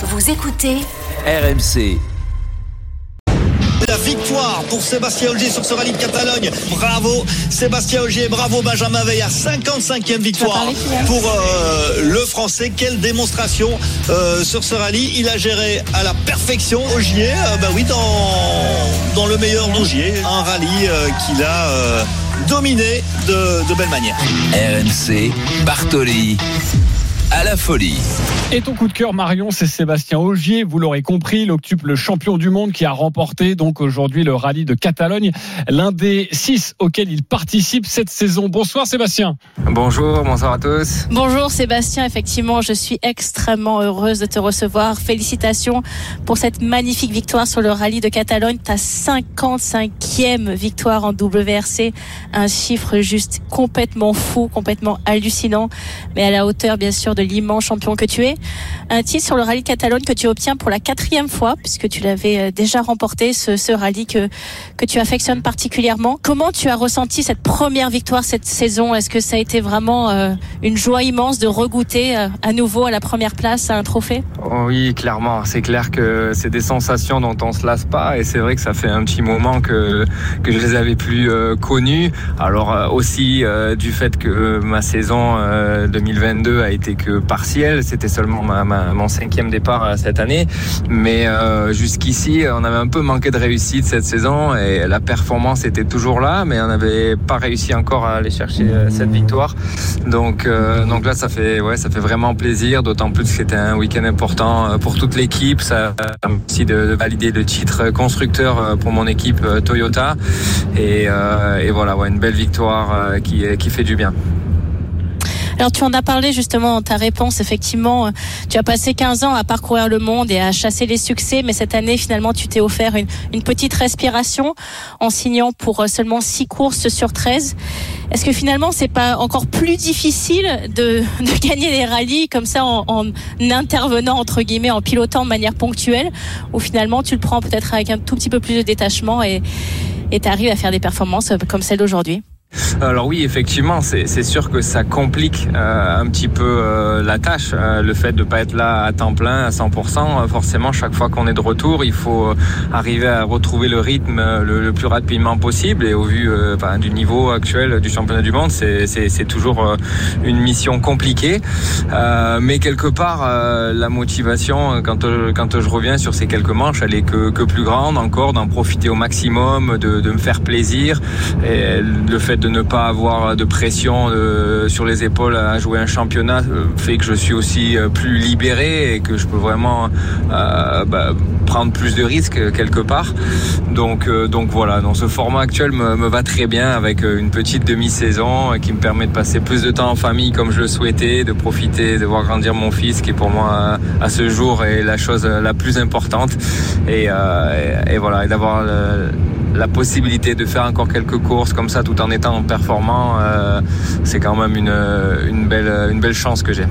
Vous écoutez RMC. La victoire pour Sébastien Ogier sur ce rallye de Catalogne. Bravo Sébastien Ogier, bravo Benjamin Veillard. 55e victoire pour euh, le Français. Quelle démonstration euh, sur ce rallye. Il a géré à la perfection Ogier, euh, bah oui, dans, dans le meilleur d'Ogier. Un rallye euh, qu'il a euh, dominé de, de belle manière. RMC, Bartoli. À la folie. Et ton coup de cœur, Marion, c'est Sébastien Ogier. Vous l'aurez compris, l'octuple champion du monde qui a remporté donc aujourd'hui le rallye de Catalogne, l'un des six auxquels il participe cette saison. Bonsoir Sébastien. Bonjour, bonsoir à tous. Bonjour Sébastien, effectivement, je suis extrêmement heureuse de te recevoir. Félicitations pour cette magnifique victoire sur le rallye de Catalogne, ta 55e victoire en WRC, un chiffre juste complètement fou, complètement hallucinant, mais à la hauteur bien sûr de l'immense champion que tu es. Un titre sur le rallye Catalogne que tu obtiens pour la quatrième fois, puisque tu l'avais euh, déjà remporté, ce, ce rallye que, que tu affectionnes particulièrement. Comment tu as ressenti cette première victoire cette saison? Est-ce que ça a été vraiment euh, une joie immense de regoûter euh, à nouveau à la première place à un trophée? Oh Oui, clairement. C'est clair que c'est des sensations dont on se lasse pas, et c'est vrai que ça fait un petit moment que que je les avais plus euh, connues. Alors aussi du fait que ma saison 2022 a été que partielle, c'était seulement mon cinquième départ cette année, mais jusqu'ici on avait un peu manqué de réussite cette saison et la performance était toujours là, mais on n'avait pas réussi encore à aller chercher cette victoire. Donc donc là ça fait ouais ça fait vraiment plaisir, d'autant plus que c'était un week-end important pour toute l'équipe. Ça a aussi de, de, valider le titre constructeur pour mon équipe Toyota et, et voilà ouais, une belle victoire qui qui fait du bien. Alors tu en as parlé justement dans ta réponse. Effectivement, tu as passé 15 ans à parcourir le monde et à chasser les succès, mais cette année finalement tu t'es offert une, une, petite respiration en signant pour seulement 6 courses sur 13. Est-ce que finalement c'est pas encore plus difficile de, de gagner les rallyes comme ça en, en, intervenant entre guillemets, en pilotant de manière ponctuelle, ou finalement tu le prends peut-être avec un tout petit peu plus de détachement et tu arrives à faire des performances comme celle d'aujourd'hui? Alors oui, effectivement, c'est sûr que ça complique euh, un petit peu euh, la tâche. Euh, le fait de pas être là à temps plein, à 100%, forcément, chaque fois qu'on est de retour, il faut arriver à retrouver le rythme le, plus rapidement possible. Et au vu enfin, du niveau actuel du championnat du monde, c'est toujours une mission compliquée. mais quelque part, la motivation, quand, je reviens sur ces quelques manches, elle est que, plus grande encore, d'en profiter au maximum, de, de me faire plaisir. Et le fait de ne pas avoir de pression euh, sur les épaules à jouer un championnat euh, fait que je suis aussi euh, plus libéré et que je peux vraiment bah, prendre plus de risques quelque part. Donc, donc voilà, dans ce format actuel me, me va très bien avec une petite demi-saison qui me permet de passer plus de temps en famille comme je le souhaitais, de profiter, de voir grandir mon fils qui pour moi à ce jour est la chose la plus importante et, et voilà, et d'avoir la possibilité de faire encore quelques courses comme ça tout en étant performant, euh, c'est quand même une, une, belle, une belle chance que j'ai.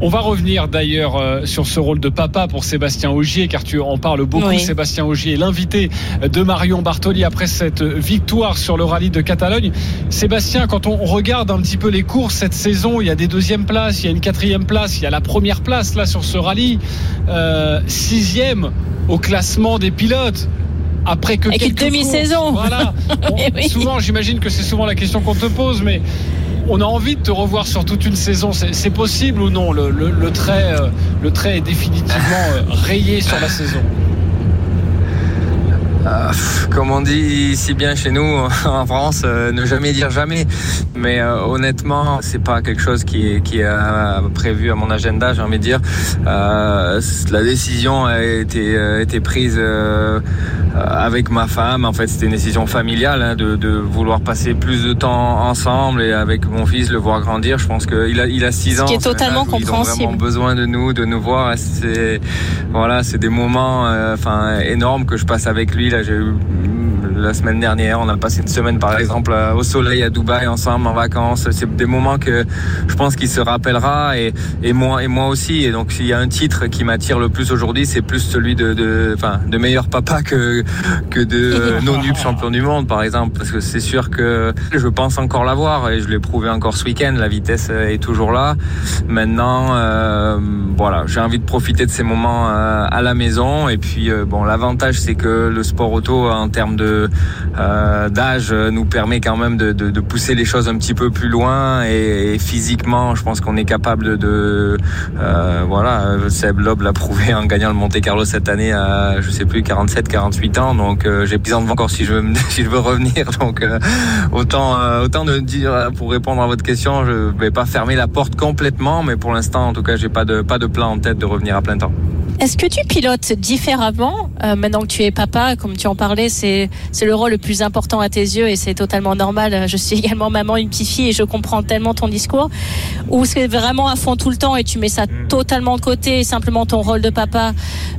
On va revenir d'ailleurs euh, sur ce rôle de papa pour Sébastien Augier, car tu en parles beaucoup. Oui. Sébastien Augier, l'invité de Marion Bartoli après cette victoire sur le rallye de Catalogne. Sébastien, quand on regarde un petit peu les courses cette saison, il y a des deuxièmes places, il y a une quatrième place, il y a la première place là sur ce rallye, euh, sixième au classement des pilotes après que quelques une demi-saison. Voilà. On, oui. Souvent, j'imagine que c'est souvent la question qu'on te pose, mais on a envie de te revoir sur toute une saison. C'est possible ou non? Le, le, le, trait, euh, le trait est définitivement euh, rayé sur la saison. Euh, comme on dit si bien chez nous en France, euh, ne jamais dire jamais. Mais euh, honnêtement, c'est pas quelque chose qui est, qui est prévu à mon agenda, j'ai envie de dire. Euh, la décision a été, a été prise avec ma femme. En fait, c'était une décision familiale hein, de, de, vouloir passer plus de temps ensemble et avec mon fils le voir grandir. Je pense qu'il a, il a 6 ans. Ce qui est totalement compréhensible. Ils ont vraiment besoin de nous, de nous voir. C'est voilà, c'est des moments, enfin énormes que je passe avec lui. village la semaine dernière. On a passé une semaine, par exemple, au soleil à Dubaï ensemble en vacances. C'est des moments que je pense qu'il se rappellera et, et moi et moi aussi. Et donc, s'il y a un titre qui m'attire le plus aujourd'hui, c'est plus celui de, de, enfin, de meilleur papa que que de non-nub champion du monde, par exemple, parce que c'est sûr que je pense encore l'avoir et je l'ai prouvé encore ce week-end. La vitesse est toujours là. Maintenant, euh, voilà, j'ai envie de profiter de ces moments euh, à la maison. Et puis, euh, bon, l'avantage, c'est que le sport auto, en termes de euh, d'âge, nous permet quand même de, pousser les choses un petit peu plus loin. Et, physiquement, je pense qu'on est capable de, de voilà, Seb Loeb l'a prouvé en gagnant le Monte Carlo cette année à, je sais plus, 47, 48 ans. Donc, j'ai plus de encore si je veux, revenir. Donc, autant, de dire, pour répondre à votre question, je vais pas fermer la porte complètement, mais pour l'instant, en tout cas, j'ai pas pas de plan en tête de revenir à plein temps. Est-ce que tu pilotes différemment euh, maintenant que tu es papa Comme tu en parlais, c'est c'est le rôle le plus important à tes yeux et c'est totalement normal. Je suis également maman, une petite fille et je comprends tellement ton discours. Ou c'est vraiment à fond tout le temps et tu mets ça mm. totalement de côté et simplement ton rôle de papa,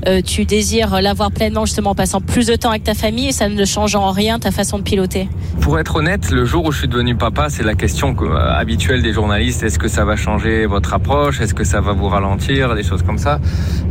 euh, tu désires l'avoir pleinement justement en passant plus de temps avec ta famille et ça ne change en rien ta façon de piloter. Pour être honnête, le jour où je suis devenu papa, c'est la question euh, habituelle des journalistes. Est-ce que ça va changer votre approche? Est-ce que ça va vous ralentir? Des choses comme ça.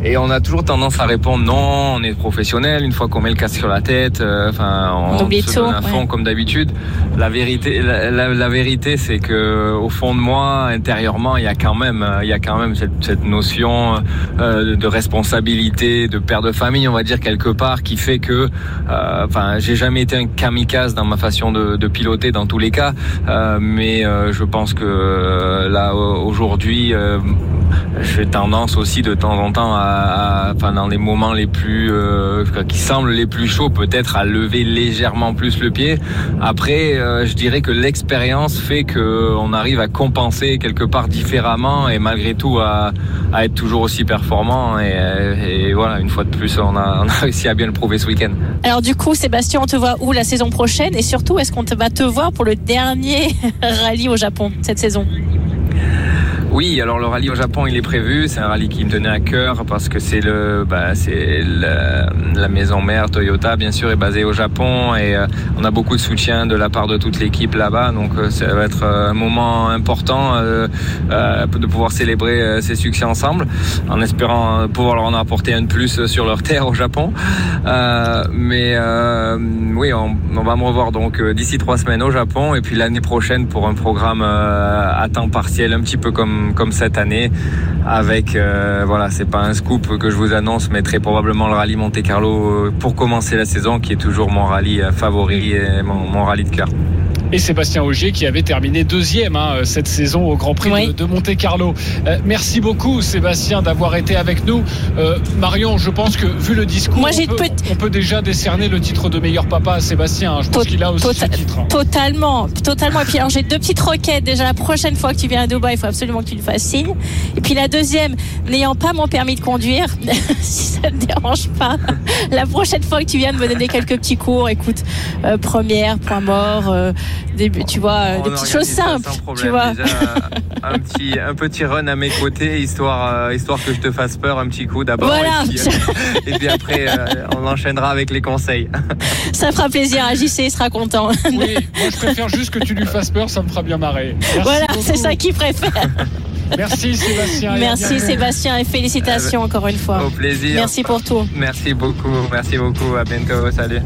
Et on a toujours tendance à répondre non, on est professionnel. Une fois qu'on met le casque sur la tête, euh, enfin, on, on se donne à fond comme d'habitude. La vérité, la, la, la vérité, c'est que au fond de moi, intérieurement, il y a quand même, il y a quand même cette, cette notion euh, de responsabilité, de père de famille, on va dire quelque part, qui fait que, euh, enfin, j'ai jamais été un kamikaze dans ma façon de, de piloter dans tous les cas, euh, mais euh, je pense que euh, là aujourd'hui j'ai tendance aussi de temps en temps à, à enfin dans les moments les plus qui semblent les plus chauds peut-être à lever légèrement plus le pied. Après je dirais que l'expérience fait que on arrive à compenser quelque part différemment et malgré tout à, être toujours aussi performant et, voilà une fois de plus on a réussi à bien le prouver ce week-end. Alors du coup Sébastien on te voit où la saison prochaine? Et surtout est-ce qu'on va te voir pour le dernier rallye au Japon cette saison? Oui, alors le rallye au Japon, il est prévu. C'est un rallye qui me tenait à cœur parce que c'est le, bah, c'est la, la, maison mère Toyota, bien sûr, est basée au Japon et euh, on a beaucoup de soutien de la part de toute l'équipe là-bas. Donc euh, ça va être un moment important euh, de pouvoir célébrer ces succès ensemble, en espérant pouvoir leur en apporter un de plus sur leur terre au Japon. mais oui, on, on, va me revoir donc d'ici trois semaines au Japon et puis l'année prochaine pour un programme à temps partiel, un petit peu comme comme, cette année avec euh, voilà c'est pas un scoop que je vous annonce mais très probablement le rallye Monte Carlo euh, pour commencer la saison qui est toujours mon rallye euh, favori et mon, mon rallye de cœur et Sébastien Augier qui avait terminé deuxième hein, cette saison au Grand Prix oui. de, de, Monte Carlo. Euh, merci beaucoup Sébastien d'avoir été avec nous. Euh, Marion, je pense que vu le discours, Moi, on, peut, peut... on, peut, déjà décerner le titre de meilleur papa à Sébastien. Hein. Je pense qu'il a aussi tota ce titre. Hein. Totalement, totalement. Et puis j'ai deux petites requêtes. Déjà la prochaine fois que tu viens à Dubaï, il faut absolument que tu le fasses signe. Et puis la deuxième, n'ayant pas mon permis de conduire, si ça ne dérange pas, la prochaine fois que tu viens de me donner quelques petits cours, écoute, euh, première, point mort, euh, début, tu vois, on des petites choses simples, tu vois. Déjà, un petit, un petit run à mes côtés, histoire, euh, histoire que je te fasse peur un petit coup d'abord. Voilà. Et, puis, euh, et puis après, euh, on enchaînera avec les conseils. Ça fera plaisir à JC, il sera content. Oui, moi je préfère juste que tu lui fasses peur, ça me fera bien marrer. Merci voilà, c'est ça qu'il préfère. Merci Sébastien. Merci Sébastien et félicitations encore une fois. Au plaisir. Merci pour tout. Merci beaucoup. Merci beaucoup. À bientôt. Salut.